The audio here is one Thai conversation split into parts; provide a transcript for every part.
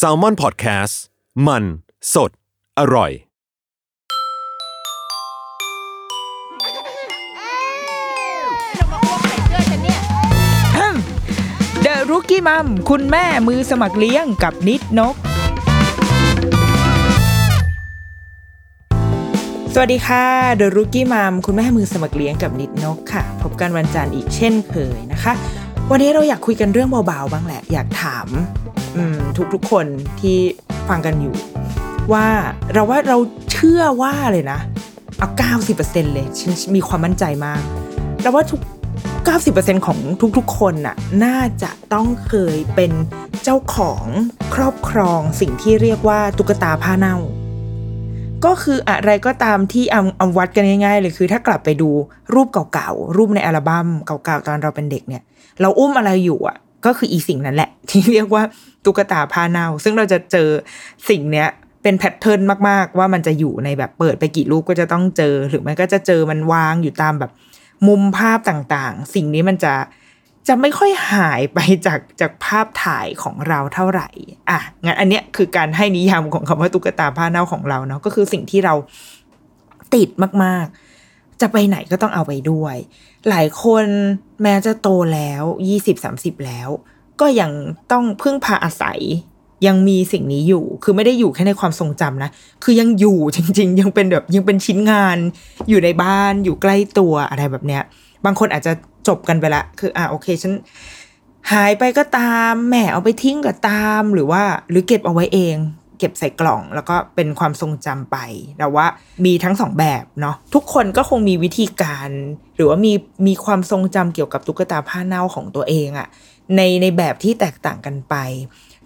s a l ม o n PODCAST มัน สด อร่อย เดอะรุกี้มัมคุณแม่มือสมัครเลี้ยงกับนิดนก สวัสดีค่ะเดอะรุกี้มัมคุณแม่มือสมัครเลี้ยงกับนิดนกค่ะ พบกันวันจันทร์อีกเช่นเคยนะคะ วันนี้เราอยากคุยกันเรื่องเบาๆบ้างแหละ อยากถามทุกๆคนที่ฟังกันอยู่ ว่าเราว่าเราเชื่อว่าเลยนะ เอาเก้าสิบเปอร์เซ็นเลยฉันมีความมั่นใจมากเราว่าทุก90%ของทุกๆ คนน่ะน่าจะต้องเคยเป็นเจ้าของครอบครองสิ่งที่เรียกว่าตุ๊กตาผ้าเน่า ก็คืออะไรก็ตามที่เอาเอาวัดกันง่ายๆเลยคือถ้ากลับไปดูรูปเก่าๆ รูปในอัลบั้มเก่าๆ ตอนเราเป็นเด็กเนี่ย เราอุ้มอะไรอยู่อะ ก็คืออีสิ่งนั้นแหละ ที่เรียกว่าตุ๊กตาผ้าเน่า ซึ่งเราจะเจอสิ่งเนี้ยเป็นแพทเทิร์นมากๆ ว่ามันจะอยู่ในแบบเปิดไปกี่รูปก็จะต้องเจอ หรือไม่ก็จะเจอมันวางอยู่ตามแบบมุมภาพต่างๆ สิ่งนี้มันจะจะไม่ค่อยหายไปจากจากภาพถ่ายของเราเท่าไหร่ อะ งั้นอันเนี้ยคือการให้นิยามของคำว่าตุ๊กตาผ้าเน่าของเราเนาะ ก็คือสิ่งที่เราติดมากๆ จะไปไหนก็ต้องเอาไปด้วย หลายคนแม้จะโตแล้วยี่สิบสามสิบแล้ว ก็ยังต้องพึ่งพาอาศัย ยังมีสิ่งนี้อยู่ คือไม่ได้อยู่แค่ในความทรงจำนะ คือยังอยู่จริง ๆ ยังเป็นแบบยังเป็นชิ้นงาน อยู่ในบ้านอยู่ใกล้ตัวอะไรแบบเนี้ย บางคนอาจจะจบกันไปละ คืออ่าโอเคฉันหายไปก็ตามแหมเอาไปทิ้งก็ตามหรือว่า หรือเก็บเอาไว้เอง เก็บใส่กล่อง แล้วก็เป็นความทรงจำไปแต่ว่ามีทั้งสองแบบเนาะทุกคนก็คงมีวิธีการ หรือว่ามีมีความทรงจำเกี่ยวกับตุ๊กตาผ้าเน่าของตัวเองอะในในแบบที่แตกต่างกันไป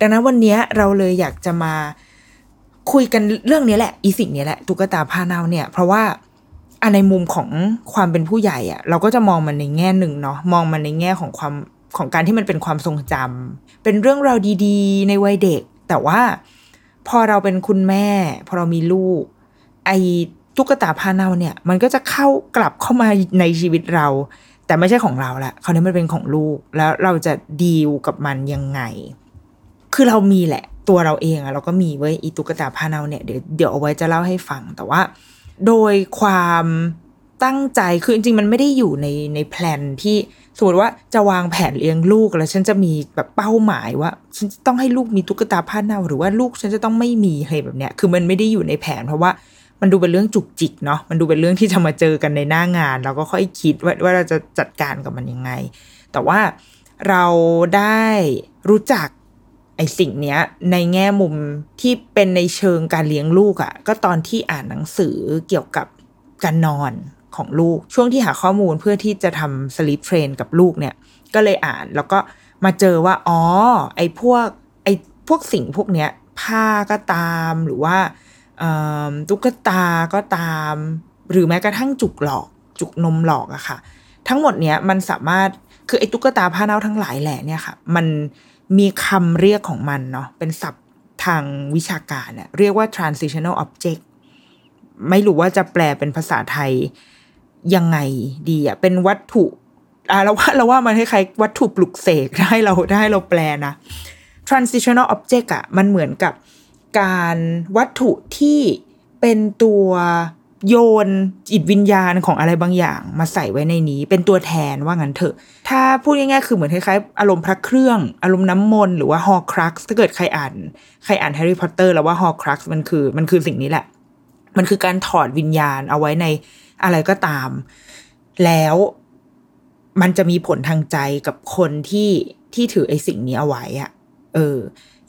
ดังนั้นวันนี้เราเลยอยากจะมาคุยกันเรื่องนี้แหละอีสิ่งนี้แหละตุ๊กตาผ้าเน่าเนี่ย เพราะว่าอันในมุมของความเป็นผู้ใหญ่อะเราก็จะมองมันในแง่หนึ่งเนาะมองมันในแง่ของความของการที่มันเป็นความทรงจำเป็นเรื่องราวดี ๆ ในวัยเด็ก แต่ว่า พอเราเป็นคุณแม่ พอเรามีลูก ไอ้ตุ๊กตาผ้าเน่าเนี่ย มันก็จะเข้ากลับเข้ามาในชีวิตเรา แต่ไม่ใช่ของเราละคราวนี้มันเป็นของลูกแล้วเราจะดีลกับมันยังไง คือเรามีแหละ ตัวเราเองอะเราก็มีไว้อีตุ๊กตาผ้าเน่าเนี่ยเดี๋ยวเดี๋ยวเอาไว้จะเล่าให้ฟังแต่ว่า โดยความ ตั้งใจคือจริงๆ มันไม่ได้อยู่ในในแพลนที่สมมติว่าจะวางแผนเลี้ยงลูกแล้วฉันจะมีแบบเป้าหมายว่า ฉันต้องให้ลูกมีตุ๊กตาผ้าเน่าหรือว่าลูกฉันจะต้องไม่มีอะไรแบบเนี้ยคือมันไม่ได้อยู่ในแผนเพราะว่ามันดูเป็นเรื่องจุกจิกเนาะมันดูเป็นเรื่องที่จะมาเจอกันในหน้างานเราก็ค่อยคิดว่าว่าเราจะจัดการกับมันยังไง แต่ว่าเราได้รู้จักไอสิ่งเนี้ยในแง่มุมที่เป็นในเชิงการเลี้ยงลูกอะ่ะ ก็ตอนที่อ่านหนังสือเกี่ยวกับการนอน ของลูก ช่วงที่หาข้อมูลเพื่อที่จะทำสลิปเทรนกับลูกเนี่ย ก็เลยอ่านแล้วก็มาเจอว่า อ๋อ ไอพวกไอพวกสิ่งพวกเนี้ยผ้าก็ตามหรือว่าตุ๊กตาก็ตาม หรือแม้กระทั่งจุกหลอก จุกนมหลอกอะค่ะ ทั้งหมดเนี้ยมันสามารถคือไอ้ตุ๊กตาผ้าเน่าทั้งหลายแหละเนี่ยค่ะ มันมีคำเรียกของมันเนาะเป็นศัพท์ทางวิชาการเนี่ยเรียกว่า transitional object ไม่รู้ว่าจะแปลเป็นภาษาไทย ยังไงดีอะเป็นวัตถุอ่าเราว่าเราว่ามันคล้ายๆวัตถุปลุกเสกได้เราได้เราแปลนะ transitional object อะมันเหมือนกับการวัตถุที่เป็นตัวโยนจิตวิญญาณของอะไรบางอย่าง มาใส่ไว้ในนี้ เป็นตัวแทนว่างั้นเถอะ ถ้าพูดง่ายๆคือเหมือนคล้ายๆอารมณ์พระเครื่อง อารมณ์น้ำมนต์หรือว่าฮอครักถ้าเกิดใครอ่าน ใครอ่านแฮร์รี่พอตเตอร์แล้วว่าฮอครักมันคือมันคือสิ่งนี้แหละ มันคือการถอดวิญญาณเอาไว้ใน อะไรก็ตาม แล้วมันจะมีผลทางใจกับคนที่ที่ถือไอ้สิ่งนี้เอาไว้อะเออ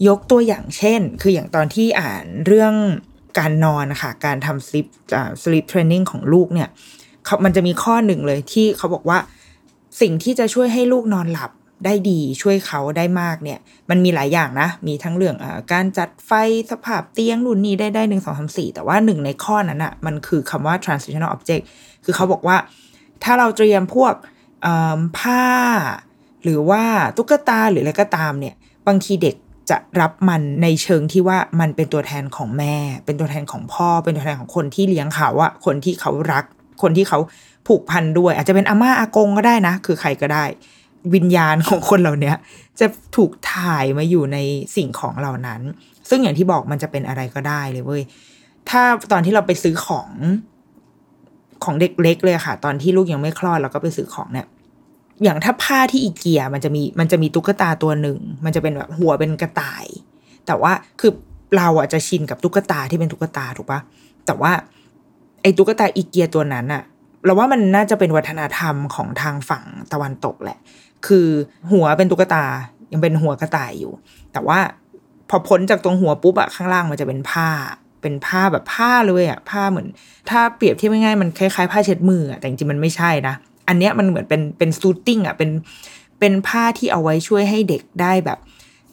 ยกตัวอย่างเช่น คืออย่างตอนที่อ่านเรื่องการนอนค่ะ การทำสิปส์สิปเทรนนิ่งของลูกเนี่ยเขามันจะมีข้อหนึ่งเลยที่เขาบอกว่าสิ่งที่จะช่วยให้ลูกนอนหลับ ได้ดีช่วยเขาได้มากเนี่ย มันมีหลายอย่างนะ มีทั้งเรื่องอการจัดไฟสภาพเตียงรุ่นนี้ได้ได้หนึ่งสองสามสี่แต่ว่าหนึ่งในข้อนั้นอะ่ะมันคือคำว่า transitional object คือเขาบอกว่าถ้าเราเตรียมพวกผ้า หรือว่าตุ๊กตาหรืออะไรก็ตามเนี่ย บางทีเด็กจะรับมันในเชิงที่ว่ามันเป็นตัวแทนของแม่ เป็นตัวแทนของพ่อ เป็นตัวแทนของคนที่เลี้ยงเขาอะคนที่เขารัก คนที่เขาผูกพันด้วย อาจจะเป็นอาม่าอากงก็ได้นะ คือใครก็ได้ วิญญาณของคนเหล่านี้จะถูกถ่ายมาอยู่ในสิ่งของเหล่านั้น ซึ่งอย่างที่บอกมันจะเป็นอะไรก็ได้เลยเว้ยถ้าตอนที่เราไปซื้อของของเด็กเล็กเลยค่ะ ตอนที่ลูกยังไม่คลอดเราก็ไปซื้อของเนี่ยอย่างถ้าผ้าที่อีเกียมันจะมีมันจะมีตุ๊กตาตัวหนึ่ง มันจะเป็นแบบหัวเป็นกระต่าย แต่ว่าคือเราอะจะชินกับตุ๊กตาที่เป็นตุ๊กตาถูกปะแต่ว่า ไอ้ตุ๊กตาอีเกียตัวนั้นอะเราว่ามันน่าจะเป็นวัฒนธรรมของทางฝั่งตะวันตกแหละ คือหัวเป็นตุ๊กตา ยังเป็นหัวกระต่ายอยู่ แต่ว่าพอพ้นจากตรงหัวปุ๊บอะข้างล่างมันจะเป็นผ้า เป็นผ้าแบบผ้าเลยอะผ้าเหมือน ถ้าเปรียบเทียบง่ายๆมันคล้ายๆผ้าเช็ดมืออะแต่จริงๆมันไม่ใช่นะอันเนี้ยมันเหมือนเป็นเป็นซูตติ้งอะเป็นเป็นผ้าที่เอาไว้ช่วยให้เด็กได้แบบ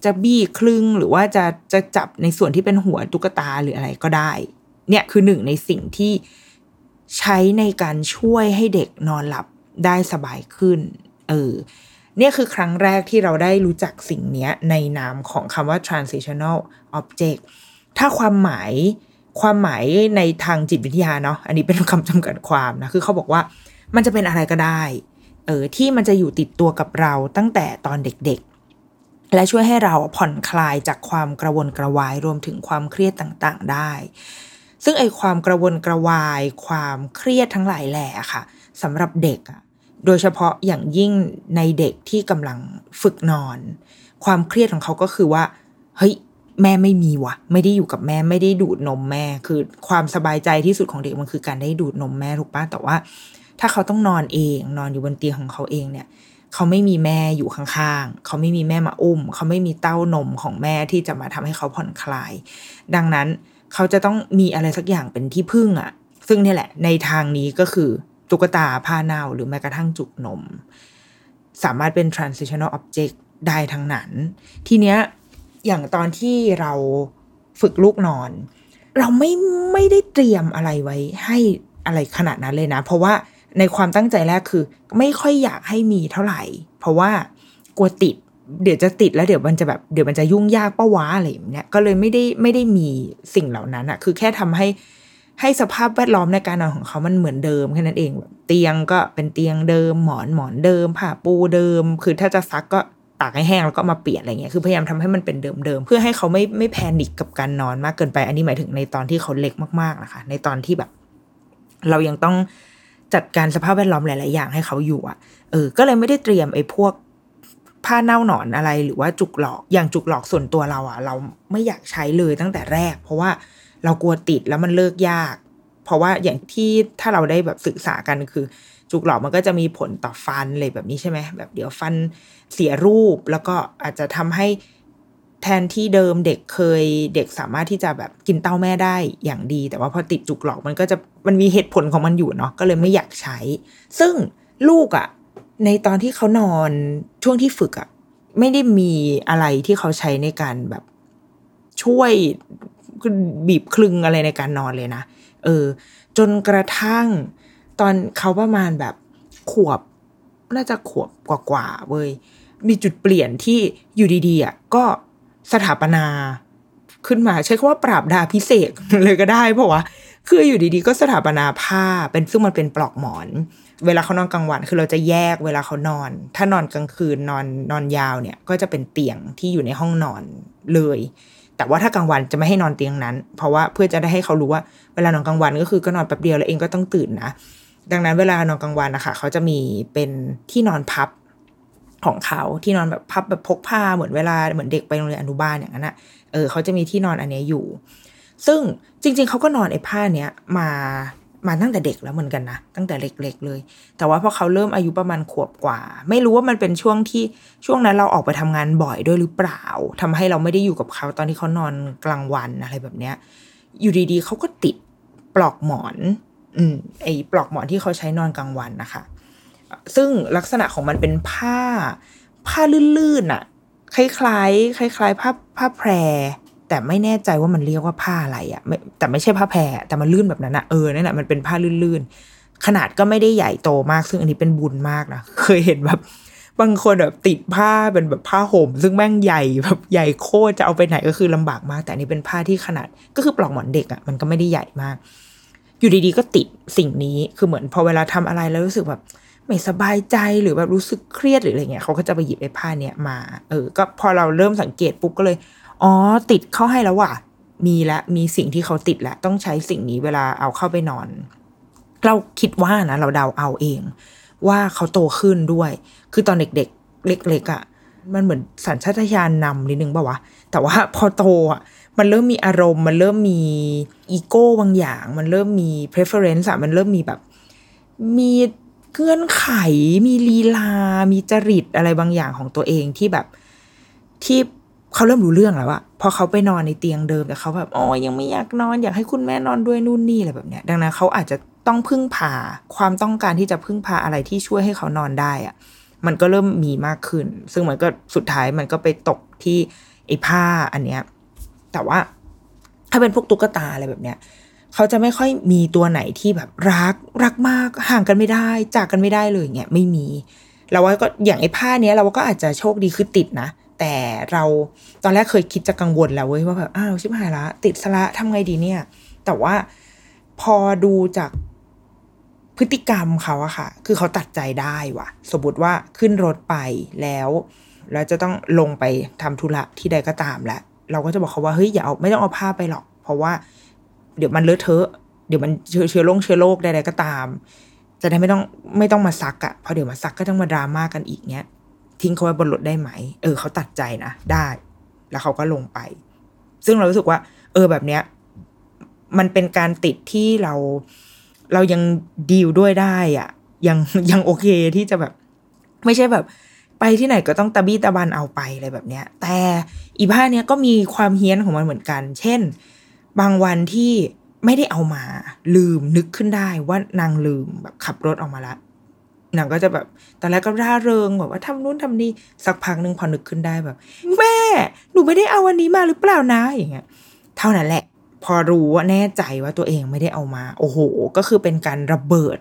จะบี้คลึงหรือว่าจะจะจับในส่วนที่เป็นหัวตุ๊กตาหรืออะไรก็ได้ เนี่ยคือหนึ่งในสิ่งที่ใช้ในการช่วยให้เด็กนอนหลับได้สบายขึ้น เออ เนี่ยคือครั้งแรกที่เราได้รู้จักสิ่งนี้ในนามของคำว่า transitional object ถ้าความหมายความหมายในทางจิตวิทยาเนาะอันนี้เป็นคำจำกัดความนะ คือเขาบอกว่ามันจะเป็นอะไรก็ได้เออที่มันจะอยู่ติดตัวกับเราตั้งแต่ตอนเด็กๆ และช่วยให้เราผ่อนคลายจากความกระวนกระวายรวมถึงความเครียดต่างๆได้ ซึ่งไอความกระวนกระวาย ความเครียดทั้งหลายแหล่ค่ะสำหรับเด็กอะ โดยเฉพาะอย่างยิ่งในเด็กที่กำลังฝึกนอน ความเครียดของเขาก็คือว่าเฮ้ยแม่ไม่มีวะไม่ได้อยู่กับแม่ไม่ได้ดูดนมแม่ คือความสบายใจที่สุดของเด็กมันคือการได้ดูดนมแม่ถูกปะแต่ว่า ถ้าเขาต้องนอนเองนอนอยู่บนเตียงของเขาเองเนี่ย เขาไม่มีแม่อยู่ข้างๆเขาไม่มีแม่มาอุ้ม เขาไม่มีเต้านมของแม่ที่จะมาทำให้เขาผ่อนคลาย ดังนั้นเขาจะต้องมีอะไรสักอย่างเป็นที่พึ่งอะ่ะ ซึ่งนี่แหละ ในทางนี้ก็คือ ตุ๊กตาผ้าเน่าหรือแม้กระทั่งจุกนม สามารถเป็น transitional object ได้ทั้งนั้น ทีเนี้ยอย่างตอนที่เราฝึกลูกนอน เราไม่ไม่ได้เตรียมอะไรไว้ให้อะไรขนาดนั้นเลยนะ เพราะว่าในความตั้งใจแรกคือ ไม่ค่อยอยากให้มีเท่าไหร่ เพราะว่ากลัวติด เดี๋ยวจะติดแล้วเดี๋ยวมันจะแบบเดี๋ยวมันจะยุ่งยากป้าวะอะไรอย่างเงี้ยก็เลยไม่ได้ไม่ได้มีสิ่งเหล่านั้นอะคือแค่ทำให้ ให้สภาพแวดล้อมในการนอนของเขามันเหมือนเดิมแค่นั้นเองเตียงก็เป็นเตียงเดิม หมอนหมอนเดิมผ้าปูเดิม คือถ้าจะซักก็ตากให้แห้งแล้วก็มาเปลี่ยนอะไรเงี้ยคือพยายามทำให้มันเป็นเดิมๆเพื่อให้เขาไม่ไม่แพนิคกับการนอนมากเกินไป อันนี้หมายถึงในตอนที่เขาเล็กมากๆนะคะ ในตอนที่แบบ เรายังต้องจัดการสภาพแวดล้อมหลายๆอย่างให้เขาอยู่อะเออก็เลยไม่ได้เตรียมไอ้พวกผ้าเน่าหนอนอะไรหรือว่าจุกหลอกอย่างจุกหลอกส่วนตัวเราอะ เราไม่อยากใช้เลยตั้งแต่แรก เพราะว่า เรากลัวติดแล้วมันเลิกยาก เพราะว่าอย่างที่ถ้าเราได้แบบศึกษากันคือ จุกหลอกมันก็จะมีผลต่อฟันเลยแบบนี้ใช่ไหมแบบเดี๋ยวฟันเสียรูปแล้วก็อาจจะทำให้แทนที่เดิมเด็กเคยเด็กสามารถที่จะแบบกินเต้าแม่ได้อย่างดี แต่ว่าพอติดจุกหลอกมันก็จะมันมีเหตุผลของมันอยู่เนาะก็เลยไม่อยากใช้ ซึ่งลูกอะ่ะ ในตอนที่เขานอนช่วงที่ฝึกอะ่ะไม่ได้มีอะไรที่เขาใช้ในการแบบช่วย บีบคลึงอะไรในการนอนเลยนะ เออ จนกระทั่งตอนเขาประมาณแบบขวบ น่าจะขวบกว่าๆเว้ยมีจุดเปลี่ยนที่อยู่ดีๆอะก็สถาปนาขึ้นมาใช้คำว่าปราบดาพิเศษเลยก็ได้เพราะว่าคืออยู่ดีๆ ก็สถาปนาผ้าเป็นซึ่งมันเป็นปลอกหมอน เวลาเขานอนกลางวันคือเราจะแยกเวลาเขานอน ถ้านอนกลางคืนนอนนอนยาวเนี่ย ก็จะเป็นเตียงที่อยู่ในห้องนอนเลย แต่ว่าถ้ากลางวันจะไม่ให้นอนเตียงนั้น เพราะว่าเพื่อจะได้ให้เขารู้ว่าเวลานอนกลางวันก็คือก็นอนแป๊บเดียวแล้วเองก็ต้องตื่นนะ ดังนั้นเวลานอนกลางวันนะคะเขาจะมีเป็นที่นอนพับของเขาที่นอนแบบพับแบบพกผ้าเหมือนเวลาเหมือนเด็กไปโรงเรียนอนุบาลอย่างนั้นอะเออเขาจะมีที่นอนอันนี้อยู่ ซึ่งจริง ๆเขาก็นอนไอ้ผ้าเนี้ยมา มาตั้งแต่เด็กแล้วเหมือนกันนะตั้งแต่เล็กๆเลย แต่ว่าพอเขาเริ่มอายุประมาณขวบกว่า ไม่รู้ว่ามันเป็นช่วงที่ช่วงนั้นเราออกไปทำงานบ่อยด้วยหรือเปล่าทำให้เราไม่ได้อยู่กับเขาตอนที่เขานอนกลางวันอะไรแบบเนี้ย อยู่ดีๆเขาก็ติดปลอกหมอน อืมไอ้ปลอกหมอนที่เขาใช้นอนกลางวันนะคะ ซึ่งลักษณะของมันเป็นผ้า ผ้าลื่นๆอะคล้ายๆคล้ายๆผ้าผ้าแพร แต่ไม่แน่ใจว่ามันเรียกว่าผ้าอะไรอะไม่แต่ไม่ใช่ผ้าแพรแต่มันลื่นแบบนั้นอะเออนั่นแหละมันเป็นผ้าลื่นๆขนาดก็ไม่ได้ใหญ่โตมาก ซึ่งอันนี้เป็นบุญมากนะเคยเห็นแบบบางคนแบบติดผ้าเป็นแบบผ้าห่ม ซึ่งแม่งใหญ่แบบใหญ่โคตรจะเอาไปไหนก็คือลำบากมาก แต่อันนี้เป็นผ้าที่ขนาดก็คือปลอกหมอนเด็กอะมันก็ไม่ได้ใหญ่มาก อยู่ดีๆก็ติดสิ่งนี้คือเหมือนพอเวลาทำอะไรแล้วรู้สึกแบบไม่สบายใจหรือแบบรู้สึกเครียดหรืออะไรเงี้ยเขาก็จะไปหยิบไอ้ผ้าเนี้ยมา เออ ก็พอเราเริ่มสังเกตปุ๊บก็เลย อ๋อ ติดเข้าให้แล้วว่ะ มีและมีสิ่งที่เขาติดแล้วต้องใช้สิ่งนี้เวลาเอาเข้าไปนอน เราคิดว่านะเราเดาเอาเอง ว่าเขาโตขึ้นด้วย คือตอนเด็กๆ เล็กๆอะ่ะมันเหมือนสัญชาตญาณนำนิดนึงป่าวะ แต่ว่าพอโตอะ มันเริ่มมีอารมณ์ มันเริ่มมีอีโก้บางอย่าง มันเริ่มมี preference อะมันเริ่มมีแบบ มีเงื่อนไข มีลีลา มีจริตอะไรบางอย่างของตัวเองที่แบบที่ เขาเริ่มรู้เรื่องแล้วอะพอเขาไปนอนในเตียงเดิมแต่เขาแบบอ๋อยังไม่อยากนอนอยากให้คุณแม่นอนด้วยนู่นนี่อะไรแบบเนี้ย ดังนั้นเขาอาจจะต้องพึ่งพาความต้องการที่จะพึ่งพาอะไรที่ช่วยให้เขานอนได้อะมันก็เริ่มมีมากขึ้น ซึ่งมันก็สุดท้ายมันก็ไปตกที่ไอ้ผ้าอันเนี้ย แต่ว่าถ้าเป็นพวกตุ๊กตาอะไรแบบเนี้ยเขาจะไม่ค่อยมีตัวไหนที่แบบรักรักมากห่างกันไม่ได้ จากกันไม่ได้เลยเงี้ยไม่มีเราว่าก็อย่างไอ้ผ้าเนี้ยเราก็อาจจะโชคดีคือติดนะ แต่เราตอนแรกเคยคิดจะกังวลแล้วเว้ยว่าแบบอ้าวชิบหายละ ติดสละทำไงดีเนี่ย แต่ว่าพอดูจากพฤติกรรมเขาอะค่ะ คือเขาตัดใจได้ว่ะ สมมติว่าขึ้นรถไปแล้ว แล้วจะต้องลงไปทำธุระที่ใดก็ตามแล้วเราก็จะบอกเขาว่าเฮ้ยอย่าเอาไม่ต้องเอาผ้าไปหรอก เพราะว่า เดี๋ยวมันเลอะเทอะเดี๋ยวมันเชื้อเชื้อโรคเชื้อโรคใดๆก็ตาม จะได้ไม่ต้องไม่ต้องมาซักอะพอเดี๋ยวมาซักก็ต้องมาดราม่ากันอีกเนี้ย ทิ้งเขาไว้บนรถได้ไหม เออเขาตัดใจนะ ได้ แล้วเขาก็ลงไป ซึ่งเรารู้สึกว่า เออแบบเนี้ย มันเป็นการติดที่เราเรายังดีลด้วยได้อะยังยังโอเคที่จะแบบ ไม่ใช่แบบ ไปที่ไหนก็ต้องตะบี้ตะบันเอาไปอะไรแบบเนี้ย แต่อีผ้าเนี้ยก็มีความเฮี้ยนของมันเหมือนกัน เช่น บางวันที่ไม่ได้เอามา ลืมนึกขึ้นได้ว่านางลืมแบบขับรถออกมาละ นางก็จะแบบตอนแรกก็ร่าเริงแบบว่าทำนู่นทำนี่สักพักหนึ่งพอนึกขึ้นได้แบบ แม่หนูไม่ได้เอาวันนี้มาหรือเปล่านะอย่างเงี้ย เท่านั้นแหละ พอรู้ว่าแน่ใจว่าตัวเองไม่ได้เอามา โอ้โห ก็คือเป็นการระเบิด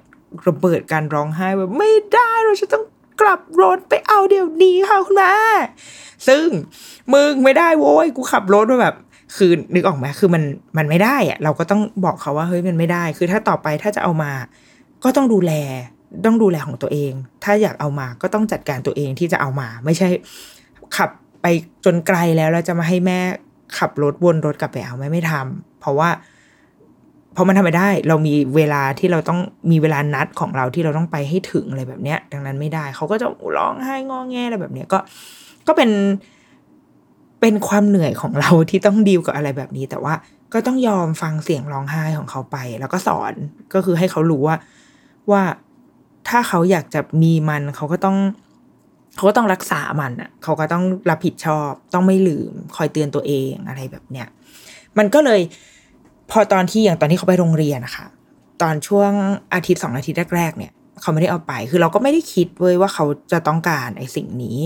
ระเบิดการร้องไห้แบบไม่ได้เราจะต้องกลับรถไปเอาเดี๋ยวนี้ค่ะคุณแม่ซึ่งมึงไม่ได้โว้ยกูขับรถมาแบบคือนึกออกไหมคือมันมันไม่ได้อะเราก็ต้องบอกเขาว่าเฮ้ยมันไม่ได้ คือถ้าต่อไปถ้าจะเอามา ก็ต้องดูแล ต้องดูแลของตัวเอง ถ้าอยากเอามาก็ต้องจัดการตัวเองที่จะเอามา ไม่ใช่ขับไปจนไกลแล้วแล้วจะมาให้แม่ขับรถวนรถกลับไปเอาไม่ไม่ทำเพราะว่าเพราะมันทำไม่ได้ เรามีเวลาที่เราต้องมีเวลานัดของเราที่เราต้องไปให้ถึงอะไรแบบเนี้ย ดังนั้นไม่ได้เขาก็จะร้องไห้งอแงอะไรแบบเนี้ยก็ก็เป็นเป็นความเหนื่อยของเราที่ต้องดีลกับอะไรแบบนี้ แต่ว่าก็ต้องยอมฟังเสียงร้องไห้ของเขาไป แล้วก็สอนก็คือให้เขารู้ว่าว่า ถ้าเขาอยากจะมีมันเขาก็ต้อง เขาก็ต้องรักษามันอะ เขาก็ต้องรับผิดชอบ ต้องไม่ลืม คอยเตือนตัวเองอะไรแบบเนี้ยมันก็เลยพอตอนที่อย่างตอนที่เขาไปโรงเรียนนะคะตอนช่วงอาทิตย์สองอาทิตย์แรกๆเนี่ย เขาไม่ได้เอาไป คือเราก็ไม่ได้คิดเว้ยว่าเขาจะต้องการไอ้สิ่งนี้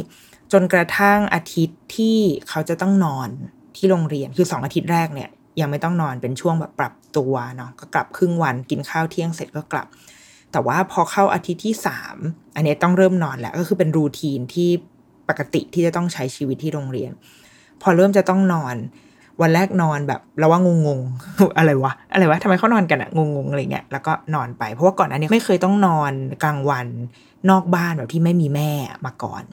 จนกระทั่งอาทิตย์ที่เขาจะต้องนอนที่โรงเรียนคือสองอาทิตย์แรกเนี่ย ยังไม่ต้องนอนเป็นช่วงแบบปรับตัวเนาะก็กลับครึ่งวันกินข้าวเที่ยงเสร็จก็กลับ แต่ว่าพอเข้าอาทิตย์ที่สามอันนี้ต้องเริ่มนอนแล้วก็คือเป็นรูทีนที่ปกติที่จะต้องใช้ชีวิตที่โรงเรียน พอเริ่มจะต้องนอน วันแรกนอนแบบเราว่างงงอะไรวะอะไรวะทำไมเขานอนกันอะงงงอะไรเงี้ยแล้วก็นอนไป เพราะว่าก่อนอันนี้ไม่เคยต้องนอนกลางวันนอกบ้านแบบที่ไม่มีแม่มาก่อน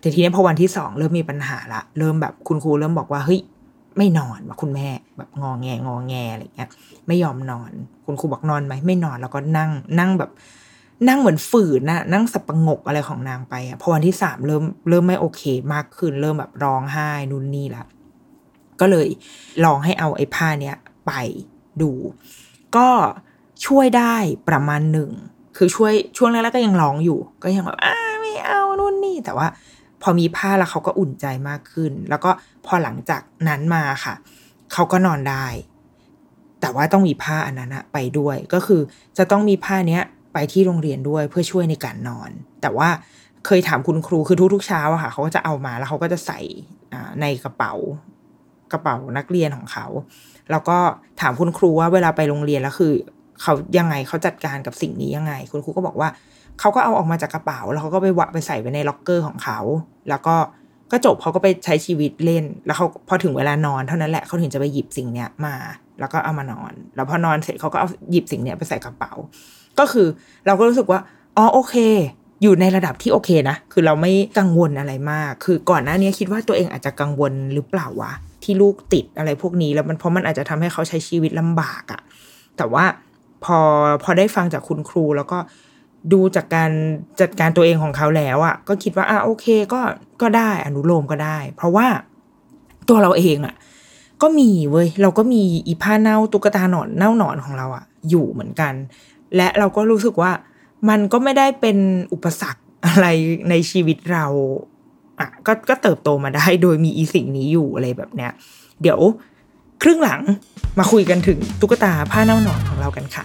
แต่ทีนี้พอวันที่สองเริ่มมีปัญหาละ เริ่มแบบคุณครูเริ่มบอกว่าเฮ้ย ไม่นอนว่าคุณแม่แบบงอแงงอแงอะไรเงี้ย ไม่ยอมนอน คุณครูบอกนอนไหมไม่นอนแล้วก็นั่งนั่งแบบนั่งเหมือนฝืนนะนั่งสับประงกอะไรของนางไปอะพอวันที่สามเริ่มเริ่มไม่โอเคมากขึ้น เริ่มแบบร้องไห้นู่นนี่ละก็เลยลองให้เอาไอ้ผ้าเนี้ยไปดู ก็ช่วยได้ประมาณหนึ่ง คือช่วยช่วงแรกๆก็ยังร้องอยู่ ก็ยังแบบอ้าไม่เอานู่นนี่แต่ว่า พอมีผ้าแล้วเขาก็อุ่นใจมากขึ้น แล้วก็พอหลังจากนั้นมาค่ะ เขาก็นอนได้ แต่ว่าต้องมีผ้าอันนั้นไปด้วย ก็คือจะต้องมีผ้าเนี้ยไปที่โรงเรียนด้วยเพื่อช่วยในการนอน แต่ว่าเคยถามคุณครูคือทุกๆเช้าอะค่ะเขาก็จะเอามาแล้วเขาก็จะใส่ในกระเป๋ากระเป๋านักเรียนของเขา แล้วก็ถามคุณครูว่าเวลาไปโรงเรียนแล้วคือเขายังไงเขาจัดการกับสิ่งนี้ยังไง คุณครูก็บอกว่า เขาก็เอาออกมาจากกระเป๋า แล้วเขาก็ไปวะไปใส่ไว้ในล็อกเกอร์ของเขา แล้วก็ก็จบเขาก็ไปใช้ชีวิตเล่น แล้วเขาพอถึงเวลานอนเท่านั้นแหละเขาถึงจะไปหยิบสิ่งเนี้ยมา แล้วก็เอามานอน แล้วพอนอนเสร็จเขาก็เอาหยิบสิ่งเนี้ยไปใส่กระเป๋า ก็คือเราก็รู้สึกว่าอ๋อโอเค อยู่ในระดับที่โอเคนะ คือเราไม่กังวลอะไรมาก คือก่อนหน้านี้คิดว่าตัวเองอาจจะกังวลหรือเปล่าวะที่ลูกติดอะไรพวกนี้แล้วมันเพราะมันอาจจะทำให้เขาใช้ชีวิตลำบากอะแต่ว่าพอพอได้ฟังจากคุณครูแล้วก็ ดูจากการจัดการตัวเองของเขาแล้วอะ่ะ ก็คิดว่าอะโอเคก็ก็ได้อนุโลมก็ได้ เพราะว่าตัวเราเองอะ่ะ ก็มีเว้ยเราก็มีอีผ้าเน่าตุ๊กตาหนอนเน่าหนอนของเราอะ่ะ อยู่เหมือนกัน และเราก็รู้สึกว่ามันก็ไม่ได้เป็นอุปสรรคอะไรในชีวิตเราอะก็ก็เติบโตมาได้โดยมีอีสิ่งนี้อยู่อะไรแบบเนี้ย เดี๋ยวครึ่งหลังมาคุยกันถึงตุ๊กตาผ้าเน่าหนอนของเรากันค่ะ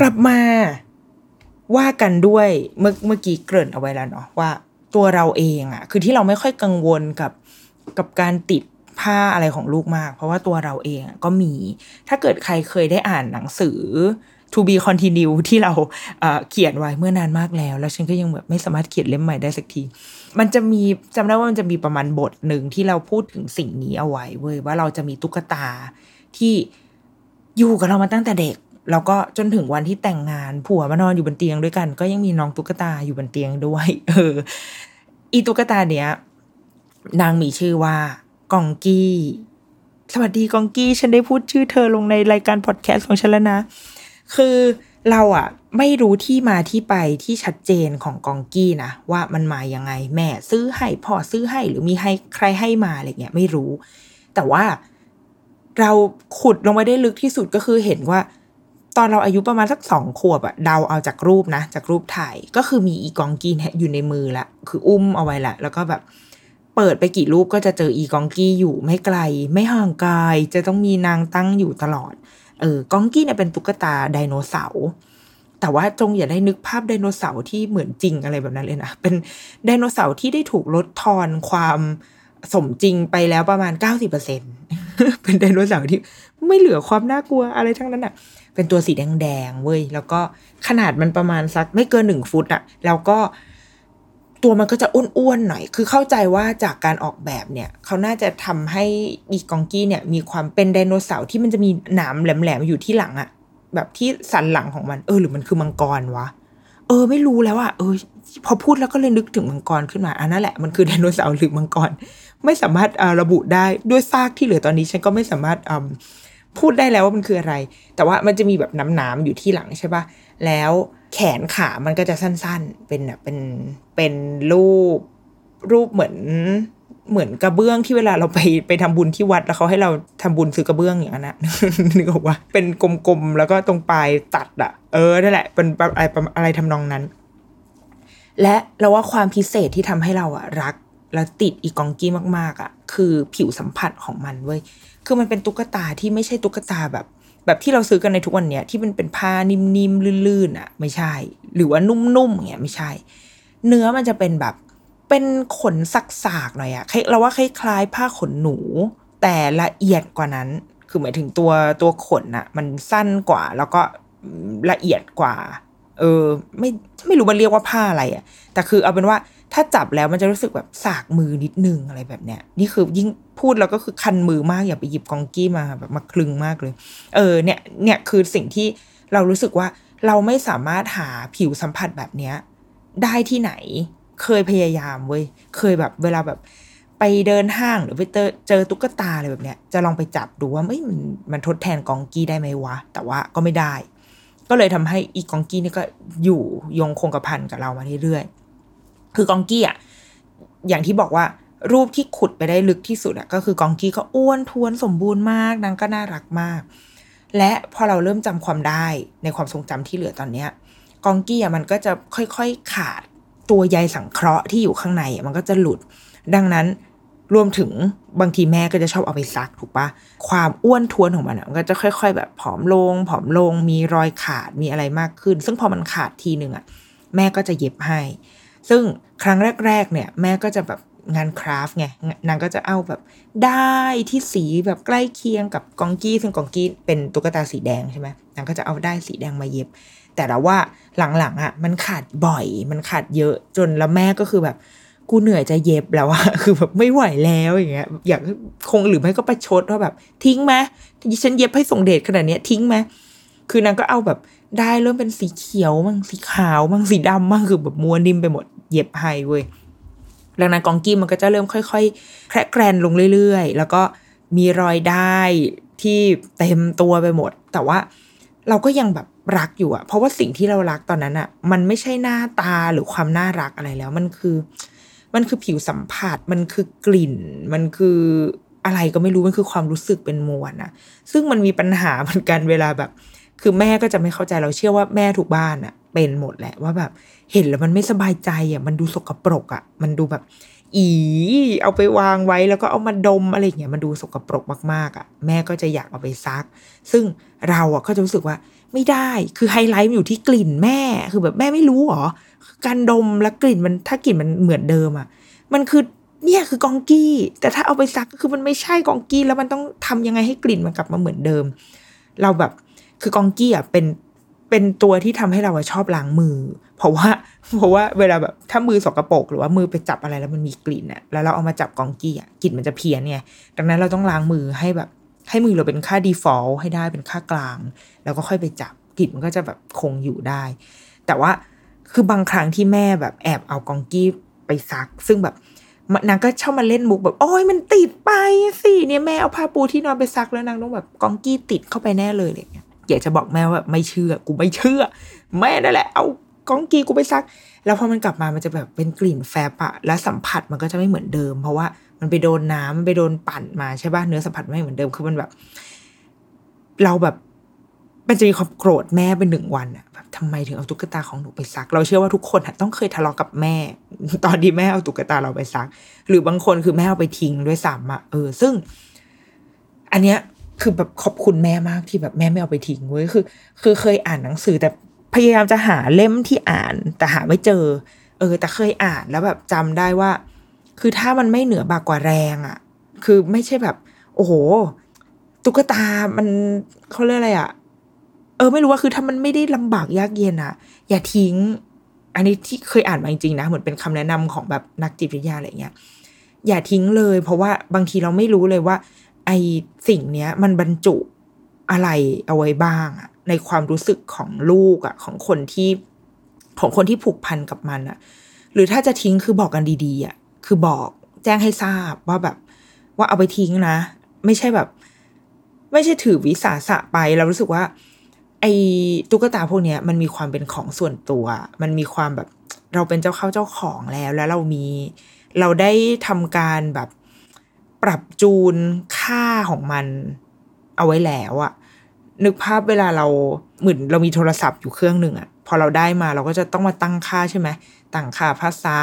กลับมาว่ากันด้วยเมื่อเมื่อกี้เกริ่นเอาไว้แล้วเนาะว่าตัวเราเองอะคือที่เราไม่ค่อยกังวลกับกับการติดผ้าอะไรของลูกมาก เพราะว่าตัวเราเองก็มี ถ้าเกิดใครเคยได้อ่านหนังสือ to be continue ที่เราเขียนไว้เมื่อนานมากแล้ว แล้วฉันก็ยังแบบไม่สามารถเขียนเล่มใหม่ได้สักที มันจะมีจำได้ว่ามันจะมีประมาณบทหนึ่งที่เราพูดถึงสิ่งนี้เอาไว้เว้ยว่าเราจะมีตุ๊กตาที่อยู่กับเรามาตั้งแต่เด็ก แล้วก็จนถึงวันที่แต่งงานผัวมานอนอยู่บนเตียงด้วยกัน ก็ยังมีน้องตุ๊กตาอยู่บนเตียงด้วย เออ อีตุ๊กตาเนี้ยนางมีชื่อว่ากองกี้ สวัสดีกองกี้ ฉันได้พูดชื่อเธอลงในรายการพอดแคสต์ของฉันแล้วนะ คือเราอะไม่รู้ที่มาที่ไปที่ชัดเจนของกองกี้นะ ว่ามันมายังไง แม่ซื้อให้พ่อซื้อให้หรือมีให้ใครให้มาอะไรเงี้ยไม่รู้ แต่ว่าเราขุดลงไปได้ลึกที่สุดก็คือเห็นว่า ตอนเราอายุประมาณสักสองขวบอะเดาเอาจากรูปนะ จากรูปถ่าย ก็คือมีอีกองกี้อยู่ในมือละ คืออุ้มเอาไว้ละ แล้วก็แบบเปิดไปกี่รูปก็จะเจออีกองกี้อยู่ไม่ไกล ไม่ห่างไกลจะต้องมีนางตั้งอยู่ตลอด เออกองกี้เนี่ยเป็นตุ๊กตาไดโนเสาร์แต่ว่าจงอย่าได้นึกภาพไดโนเสาร์ที่เหมือนจริงอะไรแบบนั้นเลยนะ เป็นไดโนเสาร์ที่ได้ถูกลดทอนความสมจริงไปแล้วประมาณเก้าสิบเปอร์เซ็นเป็นไดโนเสาร์ที่ไม่เหลือความน่ากลัวอะไรทั้งนั้นอะ่ะ เป็นตัวสีแดงๆเว้ย แล้วก็ขนาดมันประมาณสักไม่เกินหนึ่งฟุตอะแล้วก็ตัวมันก็จะอ้วนๆหน่อย คือเข้าใจว่าจากการออกแบบเนี่ย เขาน่าจะทำให้อีกองกี้เนี่ย มีความเป็นไดโนเสาร์ที่มันจะมีหนามแหลมๆอยู่ที่หลังอะแบบที่สันหลังของมัน เออ หรือมันคือมังกรวะ เออ ไม่รู้แล้วอะเออ พอพูดแล้วก็เลยนึกถึงมังกรขึ้นมา อันนั่นแหละ มันคือไดโนเสาร์หรือมังกร ไม่สามารถระบุได้ด้วยซากที่เหลือตอนนี้ ฉันก็ไม่สามารถ พูดได้แล้วว่ามันคืออะไร แต่ว่ามันจะมีแบบน้ำๆอยู่ที่หลังใช่ปะแล้วแขนขามันก็จะสั้นๆ เป็นแบบเป็นเป็นรูปรูปเหมือนเหมือนกระเบื้องที่เวลาเราไปไปทำบุญที่วัดแล้วเขาให้เราทำบุญซื้อกระเบื้องอย่างนั้นนะนึกออกว่าเป็นกลมๆแล้วก็ตรงปลายตัดอะเออนั่นแหละเป็นอะไรอะไรทำนองนั้น และเราว่าความพิเศษที่ทำให้เราอะรักและติดอีกองกี้มากๆอะคือผิวสัมผัสของมันเว้ย คือมันเป็นตุ๊กตาที่ไม่ใช่ตุ๊กตาแบบ แบบที่เราซื้อกันในทุกวันเนี้ยที่มันเป็นผ้านิ่มๆลื่นๆอะ ไม่ใช่ หรือว่านุ่มๆอย่างเงี้ยไม่ใช่ เนื้อมันจะเป็นแบบเป็นขนสักๆหน่อยอะเราว่าคล้ายๆผ้าขนหนู แต่ละเอียดกว่านั้น คือหมายถึงตัวตัวขนอะมันสั้นกว่า แล้วก็ละเอียดกว่า เออ ไม่ไม่รู้มันเรียกว่าผ้าอะไรอะแต่คือเอาเป็นว่า ถ้าจับแล้วมันจะรู้สึกแบบสากมือนิดนึงอะไรแบบเนี้ยนี่คือยิ่งพูดแล้วก็คือคันมือมากอย่าไปหยิบกองกี้มาแบบมาคลึงมากเลย เออเนี่ยเนี่ยคือสิ่งที่เรารู้สึกว่าเราไม่สามารถหาผิวสัมผัสแบบเนี้ยได้ที่ไหนเคยพยายามเว้ยเคยแบบเวลาแบบไปเดินห้างหรือไปเจอเจอตุ๊กตาอะไรแบบเนี้ยจะลองไปจับดูว่าไม่มันมันทดแทนกองกี้ได้ไหมวะ แต่ว่าก็ไม่ได้ ก็เลยทำให้อีกองกี้นี่ก็อยู่ยงคงกระพันกับเรามาเรื่อยๆ คือกองกี้อะอย่างที่บอกว่ารูปที่ขุดไปได้ลึกที่สุดอะก็คือกองกี้ก็อ้วนท้วนสมบูรณ์มากนางก็น่ารักมาก และพอเราเริ่มจำความได้ในความทรงจำที่เหลือตอนเนี้ยกองกี้อะมันก็จะค่อยๆขาดตัวใยสังเคราะห์ที่อยู่ข้างในมันก็จะหลุด ดังนั้นรวมถึงบางทีแม่ก็จะชอบเอาไปซักถูกปะความอ้วนท้วนของมันอะมันก็จะค่อย ๆ แบบผอมลง ผอมลง มีรอยขาดมีอะไรมากขึ้น ซึ่งพอมันขาดทีหนึ่งอะแม่ก็จะเย็บให้ ซึ่งครั้งแรก ๆ เนี่ย แม่ก็จะแบบงานคราฟ์ไงนางก็จะเอาแบบได้ที่สีแบบใกล้เคียงกับกองกี้ ซึ่งกองกี้เป็นตุ๊กตาสีแดงใช่ไหมนางก็จะเอาได้สีแดงมาเย็บ แต่เราว่าหลังๆอะ มันขาดบ่อย มันขาดเยอะจนแล้วแม่ก็คือแบบกูเหนื่อยจะเย็บแล้วอะคือแบบไม่ไหวแล้วอย่างเงี้ย อยากคงหรือไม่ก็ประชดว่าแบบ ทิ้งไหมฉันเย็บให้ส่งเดชขนาดเนี้ยทิ้งไหม คือนางก็เอาแบบได้เริ่มเป็นสีเขียวมั่งสีขาวมั่งสีดำมั่งคือแบบมัวนิ่มไปหมดเย็บให้เว้ยดังนั้นกองกี้มันก็จะเริ่มค่อยๆแคร์แกรนลงเรื่อยๆ แล้วก็มีรอยได้ที่เต็มตัวไปหมด แต่ว่าเราก็ยังแบบรักอยู่อะเพราะว่าสิ่งที่เรารักตอนนั้นอะมันไม่ใช่หน้าตาหรือความน่ารักอะไรแล้ว มันคือ มันคือผิวสัมผัส มันคือกลิ่น มันคืออะไรก็ไม่รู้ มันคือความรู้สึกเป็นมวลนะซึ่งมันมีปัญหาเหมือนกันเวลาแบบ คือแม่ก็จะไม่เข้าใจเราเชื่อว่าแม่ทุกบ้านอะเป็นหมดแหละว่าแบบเห็นแล้วมันไม่สบายใจอะมันดูสกปรกอะมันดูแบบ อีเอาไปวางไว้แล้วก็เอามาดมอะไรเงี้ยมันดูสกปรกมากๆอะแม่ก็จะอยากเอาไปซัก ซึ่งเราอะก็จะรู้สึกว่าไม่ได้คือไฮไลท์มันอยู่ที่กลิ่นแม่ คือแบบแม่ไม่รู้หรอการดมและกลิ่นมันถ้ากลิ่นมันเหมือนเดิมอะมันคือเนี่ยคือกองกี้ แต่ถ้าเอาไปซักก็คือมันไม่ใช่กองกี้ แล้วมันต้องทำยังไงให้กลิ่นมันกลับมาเหมือนเดิม เราแบบ คือกองกี้อะเป็นเป็นตัวที่ทำให้เราชอบล้างมือ เพราะว่า เพราะว่าเวลาแบบถ้ามือสกรปรกหรือว่ามือไปจับอะไรแล้วมันมีกลิ่นอะแล้วเราเอามาจับกองกี้อะกลิ่นมันจะเพี้ยนไงดังนั้นเราต้องล้างมือให้แบบ ให้มือเราเป็นค่า default ให้ได้เป็นค่ากลาง แล้วก็ค่อยไปจับกลิ่นมันก็จะแบบคงอยู่ได้ แต่ว่าคือบางครั้งที่แม่แบบแอบเอากองกี้ไปซัก ซึ่งแบบนางก็ชอบมาเล่นมุกแบบโอ้ยมันติดไปสิเนี่ยแม่เอาผ้าปูที่นอนไปซักแล้วนางต้องแบบกองกี้ติดเข้าไปแน่เลยอะไรเงี้ย อยากจะบอกแม่ว่าไม่เชื่อ กูไม่เชื่อ แม่นั่นแหละ เอากองกีกูไปซัก แล้วพอมันกลับมามันจะแบบเป็นกลิ่นแฟบอะและสัมผัสมันก็จะไม่เหมือนเดิม เพราะว่ามันไปโดนน้ำมันไปโดนปั่นมาใช่ป่ะเนื้อสัมผัสไม่เหมือนเดิมคือมันแบบ เราแบบมันจะมีความโกรธแม่เป็นหนึ่งวันอะแบบทำไมถึงเอาตุ๊กตาของหนูไปซัก เราเชื่อว่าทุกคนต้องเคยทะเลาะกับแม่ ตอนที่แม่เอาตุ๊กตาเราไปซัก หรือบางคนคือแม่เอาไปทิ้งด้วยซ้ำอะเออ ซึ่ง อันเนี้ย คือแบบขอบคุณแม่มากที่แบบแม่ไม่เอาไปทิ้งเว้ยคือ คือเคยอ่านหนังสือแต่พยายามจะหาเล่มที่อ่านแต่หาไม่เจอ เออ แต่เคยอ่านแล้วแบบจำได้ว่า คือถ้ามันไม่เหนือบากกว่าแรงอะ่ะ คือไม่ใช่แบบ โอ้โหตุ๊กตามันเขาเรียกอะไรอะ่ะ เออ ไม่รู้ว่าคือถ้ามันไม่ได้ลำบากยากเย็นอะ่ะ อย่าทิ้ง อันนี้ที่เคยอ่านมาจริงๆนะเหมือนเป็นคำแนะนำของแบบนักจิตวิทยาอะไรเงี้ยอย่าทิ้งเลย เพราะว่าบางทีเราไม่รู้เลยว่า ไอสิ่งเนี้ย มันบรรจุอะไรเอาไว้บ้างอะในความรู้สึกของลูกอะของคนที่ของคนที่ผูกพันกับมันอะหรือถ้าจะทิ้งคือบอกกันดีๆอะคือบอกแจ้งให้ทราบว่าแบบ ว่าเอาไปทิ้งนะ ไม่ใช่แบบ ไม่ใช่ถือวิสาสะไปเรารู้สึกว่า ไอ้ตุ๊กตาพวกเนี้ย มันมีความเป็นของส่วนตัว มันมีความแบบเราเป็นเจ้าเข้าเจ้าของแล้ว แล้วเรามี เราได้ทำการแบบปรับจูน ค่าของมันเอาไว้แล้วอะนึกภาพเวลาเราเหมือนเรามีโทรศัพท์อยู่เครื่องหนึ่งอะพอเราได้มาเราก็จะต้องมาตั้งค่าใช่ไหมตั้งค่าภาษา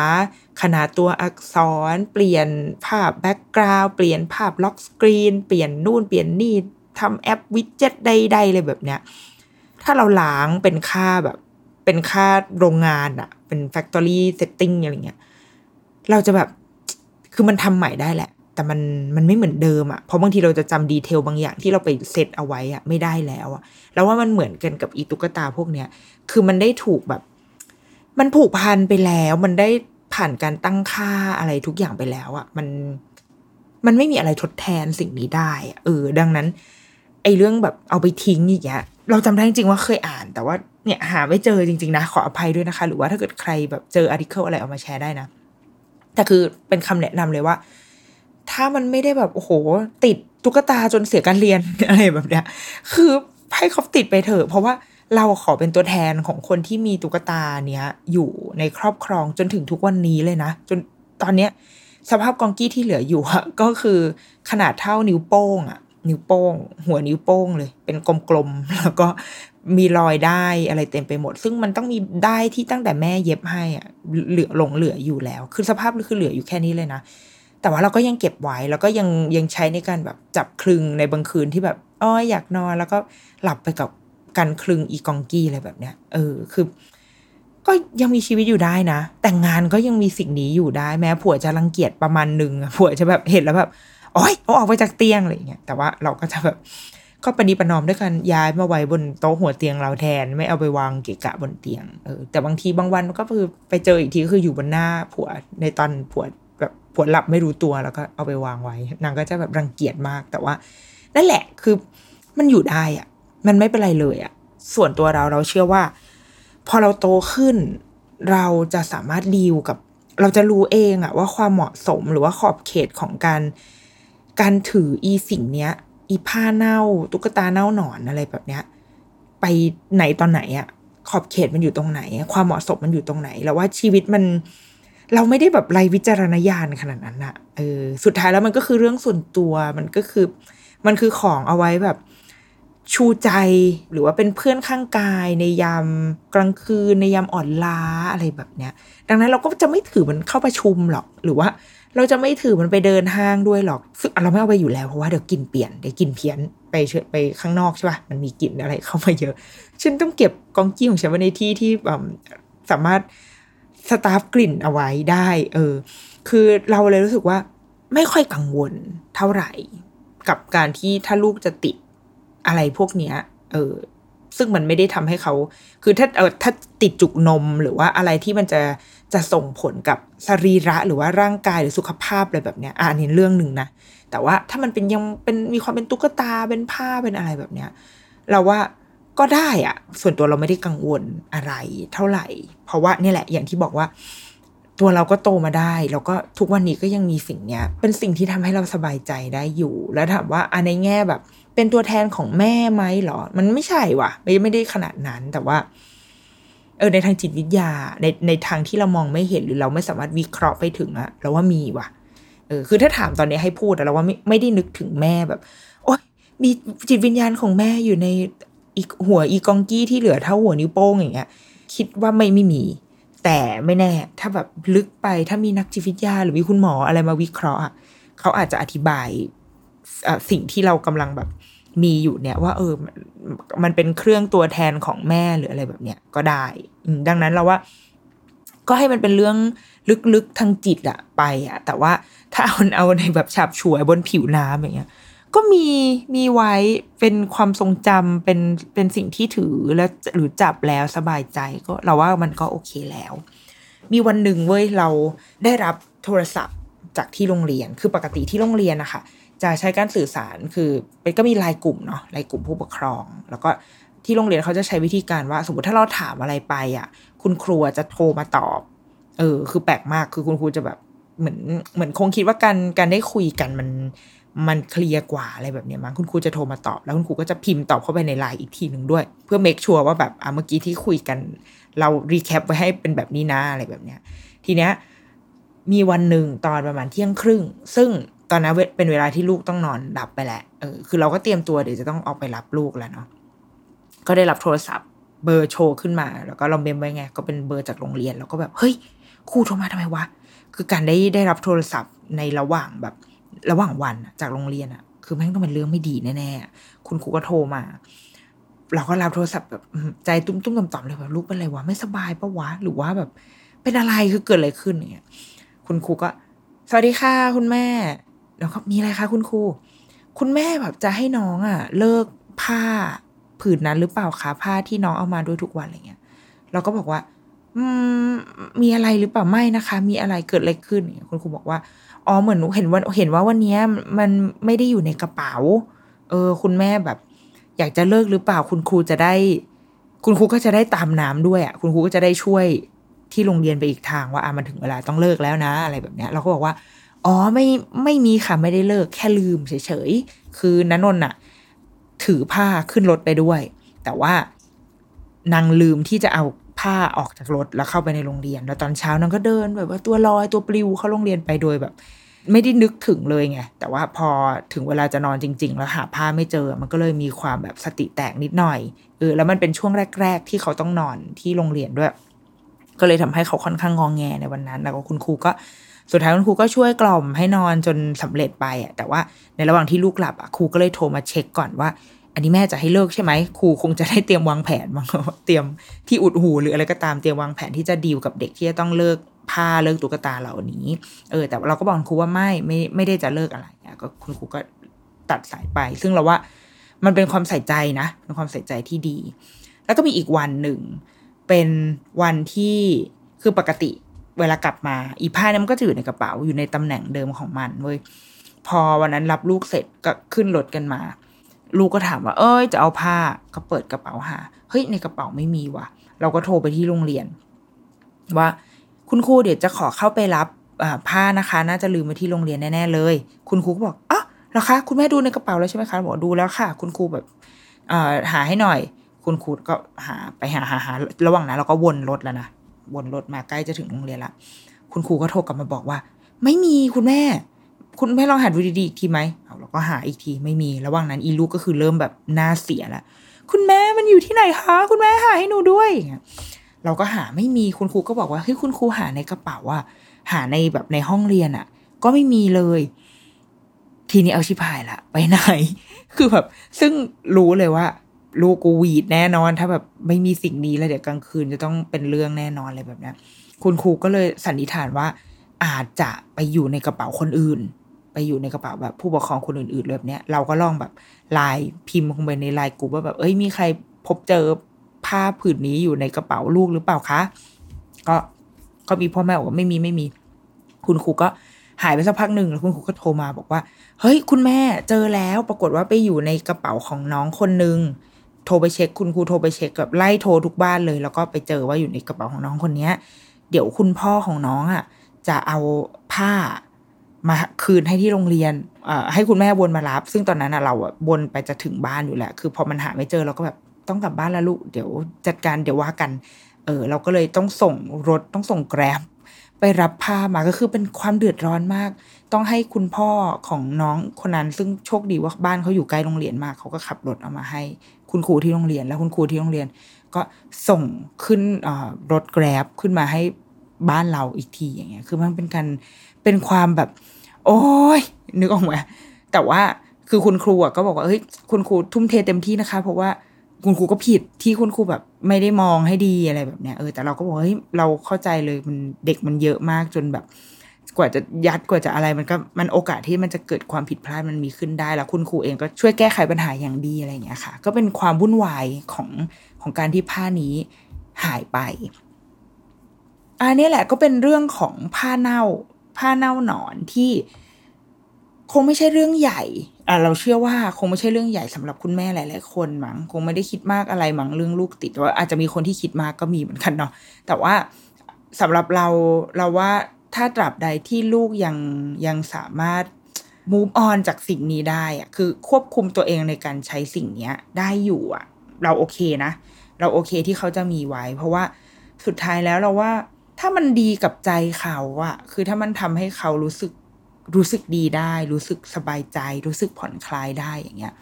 ขนาดตัวอักษร เปลี่ยนภาพ background เปลี่ยนภาพ lock screen เปลี่ยนนู่นเปลี่ยนนี่ทำแอป widgetดๆเลยแบบเนี้ยถ้าเราล้างเป็นค่าแบบ เป็นค่าโรงงานอะเป็น factory setting อะไรเงี้ยเราจะแบบคือมันทำใหม่ได้แหละ แต่มันมันไม่เหมือนเดิมอะ่ะ เพราะบางทีเราจะจำดีเทลบางอย่างที่เราไปเซตเอาไว้อะ่ะไม่ได้แล้วอะ่ะ แล้วว่ามันเหมือนกันกับอีตุ๊กตาพวกเนี้ย คือมันได้ถูกแบบ มันผูกพันไปแล้ว มันได้ผ่านการตั้งค่าอะไรทุกอย่างไปแล้วอะ่ะ มัน มันไม่มีอะไรทดแทนสิ่งนี้ได้ เออ ดังนั้น ไอ้เรื่องแบบเอาไปทิ้งอย่างเงี้ย เราจำได้จริงว่าเคยอ่าน แต่ว่าเนี่ยหาไม่เจอจริง ๆ นะ ขออภัยด้วยนะคะ หรือว่าถ้าเกิดใครแบบเจออาร์ติเคิลอะไรเอามาแชร์ได้นะ แต่คือเป็นคำแนะนำเลยว่า ถ้ามันไม่ได้แบบโอ้โห ติดตุ๊กตาจนเสียการเรียนอะไรแบบเนี้ย คือให้เขาติดไปเถอะ เพราะว่าเราขอเป็นตัวแทนของคนที่มีตุ๊กตาเนี้ย อยู่ในครอบครองจนถึงทุกวันนี้เลยนะ จนตอนเนี้ย สภาพกองกี้ที่เหลืออยู่อะก็คือขนาดเท่านิ้วโป้งอะนิ้วโป้ง หัวนิ้วโป้งเลย เป็นกลมๆแล้วก็มีรอยได้อะไรเต็มไปหมด ซึ่งมันต้องมีได้ที่ตั้งแต่แม่เย็บให้อะเหลือหลงเหลืออยู่แล้ว คือสภาพคือเหลืออยู่แค่นี้เลยนะ แต่ว่าเราก็ยังเก็บไว้แล้วก็ยังยังใช้ในการแบบจับคลึงในบางคืนที่แบบอ้อยอยากนอนแล้วก็หลับไปกับการคลึงอีกองกี้อะไรแบบเนี้ย เออคือ ก็ยังมีชีวิตอยู่ได้นะ แต่งงานก็ยังมีสิ่งนี้อยู่ได้แม้ผัวจะรังเกียจประมาณหนึ่งผัวจะแบบเห็นแล้วแบบโอ๊ยเอาออกไปจากเตียงอะไรอย่างเงี้ยแต่ว่าเราก็จะแบบก็ปฏิประนอมด้วยกันย้ายมาไว้บนโต๊ะหัวเตียงเราแทนไม่เอาไปวางเกะกะบนเตียงเออแต่บางทีบางวันก็คือไปเจออีกทีก็คืออยู่บนหน้าผัวในตอนผัว ผัวหลับไม่รู้ตัวแล้วก็เอาไปวางไว้ นางก็จะแบบรังเกียจมาก แต่ว่านั่นแหละคือมันอยู่ได้อะมันไม่เป็นไรเลยอะส่วนตัวเราเราเชื่อว่า พอเราโตขึ้น เราจะสามารถดีลกับ เราจะรู้เองอะว่าความเหมาะสมหรือว่าขอบเขตของการ การถืออีสิ่งเนี้ย อีผ้าเน่าตุ๊กตาเน่าหนอนอะไรแบบเนี้ย ไปไหนตอนไหนอะขอบเขตมันอยู่ตรงไหน ความเหมาะสมมันอยู่ตรงไหน แล้วว่าชีวิตมัน เราไม่ได้แบบไรวิจารณญาณขนาดนั้นอะเออสุดท้ายแล้วมันก็คือเรื่องส่วนตัวมันก็คือ มันคือของเอาไว้แบบชูใจหรือว่าเป็นเพื่อนข้างกายในยามกลางคืนในยามอ่อนล้าอะไรแบบเนี้ย ดังนั้นเราก็จะไม่ถือมันเข้าประชุมหรอก หรือว่าเราจะไม่ถือมันไปเดินห้างด้วยหรอกซึ่งเราไม่เอาไปอยู่แล้วเพราะว่าเดี๋ยวกลิ่นเปลี่ยนเดี๋ยวกลิ่นเพี้ยนไปเชไปข้างนอกใช่ป่ะมันมีกลิ่นอะไรเข้ามาเยอะ ฉันต้องเก็บกองกี้ของฉันไว้ในที่ที่แบบสามารถ สตาฟกลิ่นเอาไว้ได้ เออ คือเราเลยรู้สึกว่าไม่ค่อยกังวลเท่าไหร่ กับการที่ถ้าลูกจะติดอะไรพวกเนี้ย เออ ซึ่งมันไม่ได้ทำให้เขา คือถ้าเออถ้าติดจุกนมหรือว่าอะไรที่มันจะจะส่งผลกับสรีระหรือว่าร่างกายหรือสุขภาพอะไรแบบเนี้ยอ่านี่เรื่องหนึ่งนะแต่ว่าถ้ามันเป็นยังเป็นมีความเป็นตุ๊กตาเป็นผ้าเป็นอะไรแบบเนี้ย เราว่า ก็ได้อะส่วนตัวเราไม่ได้กังวลอะไรเท่าไหร่ เพราะว่านี่แหละอย่างที่บอกว่า ตัวเราก็โตมาได้ แล้วก็ทุกวันนี้ก็ยังมีสิ่งเนี้ย เป็นสิ่งที่ทำให้เราสบายใจได้อยู่ แล้วถามว่าอันในแง่แบบ เป็นตัวแทนของแม่ไหมหรอ มันไม่ใช่ว่ะ ไม่ไม่ได้ขนาดนั้นแต่ว่า เออในทางจิตวิทยาในในทางที่เรามองไม่เห็นหรือเราไม่สามารถวิเคราะห์ไปถึงอะเราว่ามีว่ะเออคือถ้าถามตอนนี้ให้พูดอะเราว่าไม่ไม่ได้นึกถึงแม่แบบโอ๊ยมีจิตวิญญาณของแม่อยู่ใน อีกหัวอีกองกี้ที่เหลือเท่าหัวนิ้วโป้งอย่างเงี้ย คิดว่าไม่ไม่มี แต่ไม่แน่ ถ้าแบบลึกไปถ้ามีนักจิตวิทยา หรือมีคุณหมออะไรมาวิเคราะห์อะเขาอาจจะอธิบายสิ่งที่เรากำลังแบบมีอยู่เนี่ยว่าเออ มันเป็นเครื่องตัวแทนของแม่หรืออะไรแบบเนี้ยก็ได้ ดังนั้นเราว่า ก็ให้มันเป็นเรื่องลึกๆทางจิตอะไปอะแต่ว่าถ้าเอาเอาในแบบฉับฉวยบนผิวน้ำอย่างเงี้ย ก็มีมีไว้เป็นความทรงจำเป็นเป็นสิ่งที่ถือแล้วหรือจับแล้วสบายใจก็เราว่ามันก็โอเคแล้ว มีวันหนึ่งเว้ยเราได้รับโทรศัพท์จากที่โรงเรียนคือปกติที่โรงเรียนนะคะจะใช้การสื่อสารคือเป็นก็มีไลน์กลุ่มเนาะไลน์กลุ่มผู้ปกครอง แล้วก็ที่โรงเรียนเขาจะใช้วิธีการว่า สมมติถ้าเราถามอะไรไปอะ คุณครูจะโทรมาตอบ เออ คือแปลกมากคือคุณครูจะแบบเหมือนเหมือนคงคิดว่าการการได้คุยกันมัน มันเคลียร์กว่าอะไรแบบนี้มั้งคุณครูจะโทรมาตอบ แล้วคุณครูก็จะพิมพ์ตอบเข้าไปในไลน์อีกทีหนึ่งด้วย เพื่อ make sure ว่าแบบอะเมื่อกี้ที่คุยกัน เรา recap ไว้ให้เป็นแบบนี้นะอะไรแบบเนี้ยทีเนี้ยมีวันหนึ่งตอนประมาณเที่ยงครึ่ง ซึ่งตอนนั้นเป็นเวลาที่ลูกต้องนอนหลับไปแหละเออคือเราก็เตรียมตัวเดี๋ยวจะต้องออกไปรับลูกแล้วเนาะก็ได้รับโทรศัพท์เบอร์โชว์ขึ้นมา แล้วก็เราเมมไว้ไง ก็เป็นเบอร์จากโรงเรียน แล้วก็แบบเฮ้ยครูโทรมาทำไมวะคือการได้ได้รับโทรศัพท์ในระหว่างแบบ ระหว่างวันจากโรงเรียนอะคือแม่งต้องเป็นเรื่องไม่ดีแน่ๆคุณครูก็โทรมา เราก็รับโทรศัพท์แบบใจตุ้มตุ้มต่อมๆเลยแบบลูกเป็นอะไรวะไม่สบายปะวะ หรือว่าแบบ เป็นอะไรคือเกิดอะไรขึ้นเงี้ยคุณครูก็ สวัสดีค่ะคุณแม่ แล้วก็มีอะไรคะคุณครูคุณแม่แบบจะให้น้องอะ เลิกผ้าผืนนั้นหรือเปล่าคะผ้าที่น้องเอามาด้วยทุกวันอะไรเงี้ยเราก็บอกว่า อืมมีอะไรหรือเปล่าไม่นะคะ มีอะไรเกิดอะไรขึ้นเงี้ยคุณครูบอกว่า อ๋อเหมือนหนูเห็นว่าเห็นว่าวันนี้มันไม่ได้อยู่ในกระเป๋า เออ คุณแม่แบบ อยากจะเลิกหรือเปล่า คุณครูจะได้ คุณครูก็จะได้ตามน้ำด้วยอะคุณครูก็จะได้ช่วยที่โรงเรียนไปอีกทางว่าอะมันถึงเวลาต้องเลิกแล้วนะ อะไรแบบเนี้ยเราก็บอกว่า อ๋อไม่ไม่มีค่ะไม่ได้เลิกแค่ลืมเฉยๆคือนันนนท์อะ ถือผ้าขึ้นรถไปด้วย แต่ว่านางลืมที่จะเอา ผ้าออกจากรถแล้วเข้าไปในโรงเรียน แล้วตอนเช้านางก็เดินแบบว่าตัวลอยตัวปลิวเข้าโรงเรียนไปโดยแบบ ไม่ได้นึกถึงเลยไงแต่ว่าพอถึงเวลาจะนอนจริง ๆ แล้วหาผ้าไม่เจอ มันก็เลยมีความแบบสติแตกนิดหน่อยเออแล้วมันเป็นช่วงแรก ๆ ที่เขาต้องนอนที่โรงเรียนด้วย ก็เลยทำให้เขาค่อนข้างงองแงในวันนั้น แล้วก็คุณครูก็สุดท้ายคุณครูก็ช่วยกล่อมให้นอนจนสำเร็จไปอะแต่ว่าในระหว่างที่ลูกหลับอะครูก็เลยโทรมาเช็คก่อนว่า อันนี้แม่จะให้เลิกใช่ไหมครูคงจะได้เตรียมวางแผนมั้งเตรียมที่อุดหูหรืออะไรก็ตามเตรียมวางแผนที่จะดีลกับเด็กที่จะต้องเลิกผ้าเลิกตุ๊กตาเหล่านี้ เออ แต่เราก็บอกครูว่าไม่ไม่ไม่ได้จะเลิกอะไรอะก็คุณครูก็ตัดสายไป ซึ่งเราว่ามันเป็นความใส่ใจนะเป็นความใส่ใจที่ดี แล้วก็มีอีกวันหนึ่ง เป็นวันที่คือปกติเวลากลับมา อีผ้าเนี่ยมันก็จะอยู่ในกระเป๋าอยู่ในตำแหน่งเดิมของมันเว้ยพอวันนั้นรับลูกเสร็จก็ขึ้นรถกันมา ลูกก็ถามว่า เอ้ย จะเอาผ้าก็เปิดกระเป๋าหา เฮ้ย ในกระเป๋าไม่มีว่ะ เราก็โทรไปที่โรงเรียน ว่าคุณครูเดี๋ยวจะขอเข้าไปรับผ้านะคะ น่าจะลืมไว้ที่โรงเรียนแน่ๆเลย คุณครูก็บอกอ๋อเหรอคะ คุณแม่ดูในกระเป๋าแล้วใช่ไหมคะ บอกดูแล้วค่ะ คุณครูแบบหาให้หน่อย คุณครูก็หาไปหาหาหา ระหว่างนั้นเราก็วนรถแล้วนะ วนรถมาใกล้จะถึงโรงเรียนละ คุณครูก็โทรกลับมาบอกว่า ไม่มีคุณแม่ คุณแม่ลองหาดูดีๆอีกทีไหมเอาเราก็หาอีกทีไม่มี ระหว่างนั้นอีลูกก็คือเริ่มแบบหน้าเสียละคุณแม่มันอยู่ที่ไหนคะ คุณแม่หาให้หนูด้วยเราก็หาไม่มีคุณครูก็บอกว่าเฮ้ยคุณครูหาในกระเป๋าอะหาในแบบในห้องเรียนอะก็ไม่มีเลย ทีนี้เอาชิพายละไปไหน คือแบบ ซึ่งรู้เลยว่า ลูกกูวีดแน่นอน ถ้าแบบไม่มีสิ่งนี้แล้วเดี๋ยวกลางคืนจะต้องเป็นเรื่องแน่นอนอะไรแบบนี้คุณครูก็เลยสันนิษฐานว่า อาจจะไปอยู่ในกระเป๋าคนอื่น ไปอยู่ในกระเป๋าแบบผู้ปกครองคนอื่นๆแบบเนี้ยเราก็ลองแบบไลน์พิมพ์ลงไปในไลน์กลุ่มว่าแบบเอ้ยมีใครพบเจอผ้าผืนนี้อยู่ในกระเป๋าลูกหรือเปล่าคะก็ก็มีพ่อแม่บอกว่าไม่มีไม่มี คุณครูก็หายไปสักพักหนึ่งแล้วคุณครูก็โทรมาบอกว่า เฮ้ย คุณแม่เจอแล้วปรากฏว่าไปอยู่ในกระเป๋าของน้องคนหนึ่งโทรไปเช็ค คุณครูโทรไปเช็คแบบไล่โทรทุกบ้านเลย แล้วก็ไปเจอว่าอยู่ในกระเป๋าของน้องคนเนี้ย เดี๋ยวคุณพ่อของน้องอะ จะเอาผ้า มาคืนให้ที่โรงเรียนให้คุณแม่วนมารับ ซึ่งตอนนั้นเราอะวนไปจะถึงบ้านอยู่แหละ คือพอมันหาไม่เจอเราก็แบบต้องกลับบ้านแล้วลูก เดี๋ยวจัดการเดี๋ยวว่ากัน เออเราก็เลยต้องส่งรถต้องส่งแกร็บไปรับผ้ามาก็คือเป็นความเดือดร้อนมาก ต้องให้คุณพ่อของน้องคนนั้น ซึ่งโชคดีว่าบ้านเขาอยู่ใกล้โรงเรียนมากเขาก็ขับรถเอามาให้ คุณครูที่โรงเรียนแล้วคุณครูที่โรงเรียน ก็ส่งขึ้นรถแกร็บขึ้นมาให้บ้านเราอีกทีอย่างเงี้ย คือมันเป็นการ เป็นความแบบ โอ้ยนึกออกไหมแต่ว่าคือคุณครูก็บอกว่าเฮ้ยคุณครูทุ่มเทเต็มที่นะคะ เพราะว่าคุณครูก็ผิดที่คุณครูแบบไม่ได้มองให้ดีอะไรแบบเนี้ยเออแต่เราก็บอกเฮ้ยเราเข้าใจเลยมันเด็กมันเยอะมากจนแบบ กว่าจะยัดกว่าจะอะไรมันก็มันโอกาสที่มันจะเกิดความผิดพลาดมันมีขึ้นได้ แล้วคุณครูเองก็ช่วยแก้ไขปัญหาอย่างดีอะไรอย่างเงี้ยค่ะ ก็เป็นความวุ่นวายของของการที่ผ้านี้หายไปอันนี้แหละก็เป็นเรื่องของผ้าเน่า ผ้าเน่าหนอนที่คงไม่ใช่เรื่องใหญ่อะเราเชื่อว่าคงไม่ใช่เรื่องใหญ่สำหรับคุณแม่หลายๆคนมั้งคงไม่ได้คิดมากอะไรมั้งเรื่องลูกติดว่าอาจจะมีคนที่คิดมากก็มีเหมือนกันเนาะแต่ว่าสำหรับเราเราว่าถ้าตราบใดที่ลูกยังยังสามารถ move on จากสิ่งนี้ได้อะคือควบคุมตัวเองในการใช้สิ่งเนี้ย ได้อยู่อะเราโอเคนะ เราโอเคที่เขาจะมีไว้ เพราะว่าสุดท้ายแล้วเราว่า ถ้ามันดีกับใจเขาอะคือถ้ามันทำให้เขารู้สึกรู้สึกดีได้ รู้สึกสบายใจ รู้สึกผ่อนคลายได้อย่างเงี้ย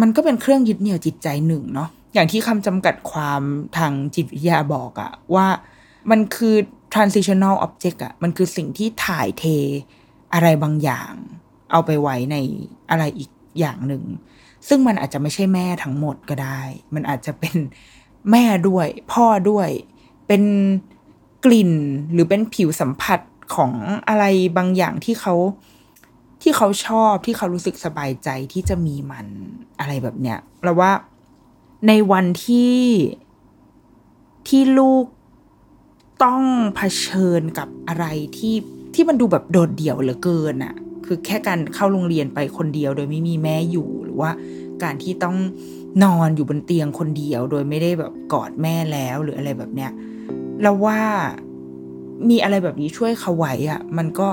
มันก็เป็นเครื่องยึดเหนี่ยวจิตใจหนึ่งเนาะอย่างที่คำจำกัดความทางจิตวิทยาบอกอะว่ามันคือ transitional object อะมันคือสิ่งที่ถ่ายเทอะไรบางอย่าง เอาไปไว้ในอะไรอีกอย่างหนึ่ง ซึ่งมันอาจจะไม่ใช่แม่ทั้งหมดก็ได้ มันอาจจะเป็นแม่ด้วย พ่อด้วย เป็น กลิ่นหรือเป็นผิวสัมผัสของอะไรบางอย่างที่เขาที่เขาชอบที่เขารู้สึกสบายใจที่จะมีมันอะไรแบบเนี้ยเราว่าในวันที่ที่ลูกต้องเผชิญกับอะไรที่ที่มันดูแบบโดดเดี่ยวเหลือเกินอะคือแค่การเข้าโรงเรียนไปคนเดียว โดยไม่มีแม่อยู่หรือว่า การที่ต้องนอนอยู่บนเตียงคนเดียว โดยไม่ได้แบบกอดแม่แล้วหรืออะไรแบบเนี้ย เราว่ามีอะไรแบบนี้ช่วยเขาไว้อะมันก็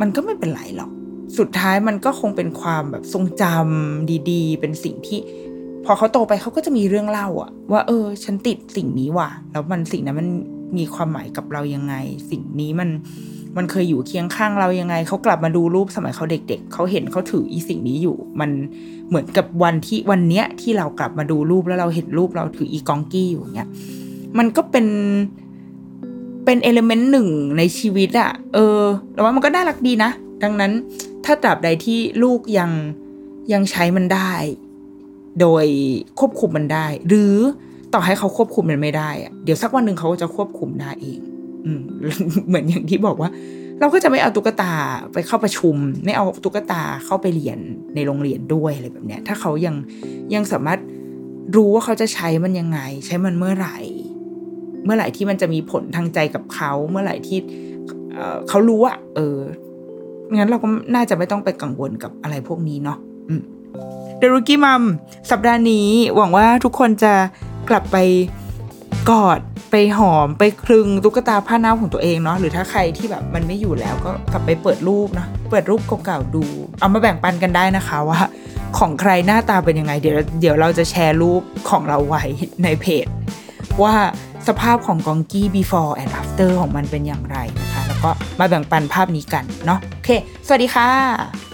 มันก็ไม่เป็นไรหรอก สุดท้ายมันก็คงเป็นความแบบทรงจำดีๆ เป็นสิ่งที่ พอเขาโตไปเขาก็จะมีเรื่องเล่าอะว่าเออ ฉันติดสิ่งนี้ว่ะ แล้วมันสิ่งนั้นมันมีความหมายกับเรายังไง สิ่งนี้มันมันเคยอยู่เคียงข้างเรายังไง เขากลับมาดูรูปสมัยเขาเด็ก ๆ เขาเห็นเขาถืออีสิ่งนี้อยู่ มันเหมือนกับวันที่วันเนี้ยที่เรากลับมาดูรูปแล้วเราเห็นรูปเราถืออีกองกี้อยู่เนี้ย มันก็เป็นเป็นเอลเมนต์หนึ่งในชีวิตอะเออแล้วว่ามันก็น่ารักดีนะ ดังนั้นถ้าตราบใดที่ลูกยังยังใช้มันได้ โดยควบคุมมันได้ หรือต่อให้เขาควบคุมมันไม่ได้อะเดี๋ยวสักวันหนึ่งเขาก็จะควบคุมได้เอง อืม เหมือนอย่างที่บอกว่า เราก็จะไม่เอาตุ๊กตาไปเข้าประชุม ไม่เอาตุ๊กตาเข้าไปเรียนในโรงเรียนด้วยอะไรแบบเนี้ย ถ้าเขายังยังสามารถรู้ว่าเขาจะใช้มันยังไง ใช้มันเมื่อไหร่ เมื่อไหร่ที่มันจะมีผลทางใจกับเขาเมื่อไหร่ที่เเขารู้อะเอองั้นเราก็น่าจะไม่ต้องไปกังวลกับอะไรพวกนี้เนาะเดรุกี้มัมสัปดาห์นี้หวังว่าทุกคนจะกลับไปกอดไปหอมไปคลึงตุ๊กตาผ้าเน่าของตัวเองเนาะหรือถ้าใครที่แบบมันไม่อยู่แล้วก็กลับไปเปิดรูปเนาะเปิดรูปเก่าๆดู เอามาแบ่งปันกันได้นะคะว่า ของใครหน้าตาเป็นยังไง เดี๋ยวเดี๋ยวเราจะแชร์รูปของเราไว้ในเพจ ว่าสภาพของกองกี้ before and after ของมันเป็นอย่างไรนะคะ แล้วก็มาแบ่งปันภาพนี้กันเนาะโอเค สวัสดีค่ะ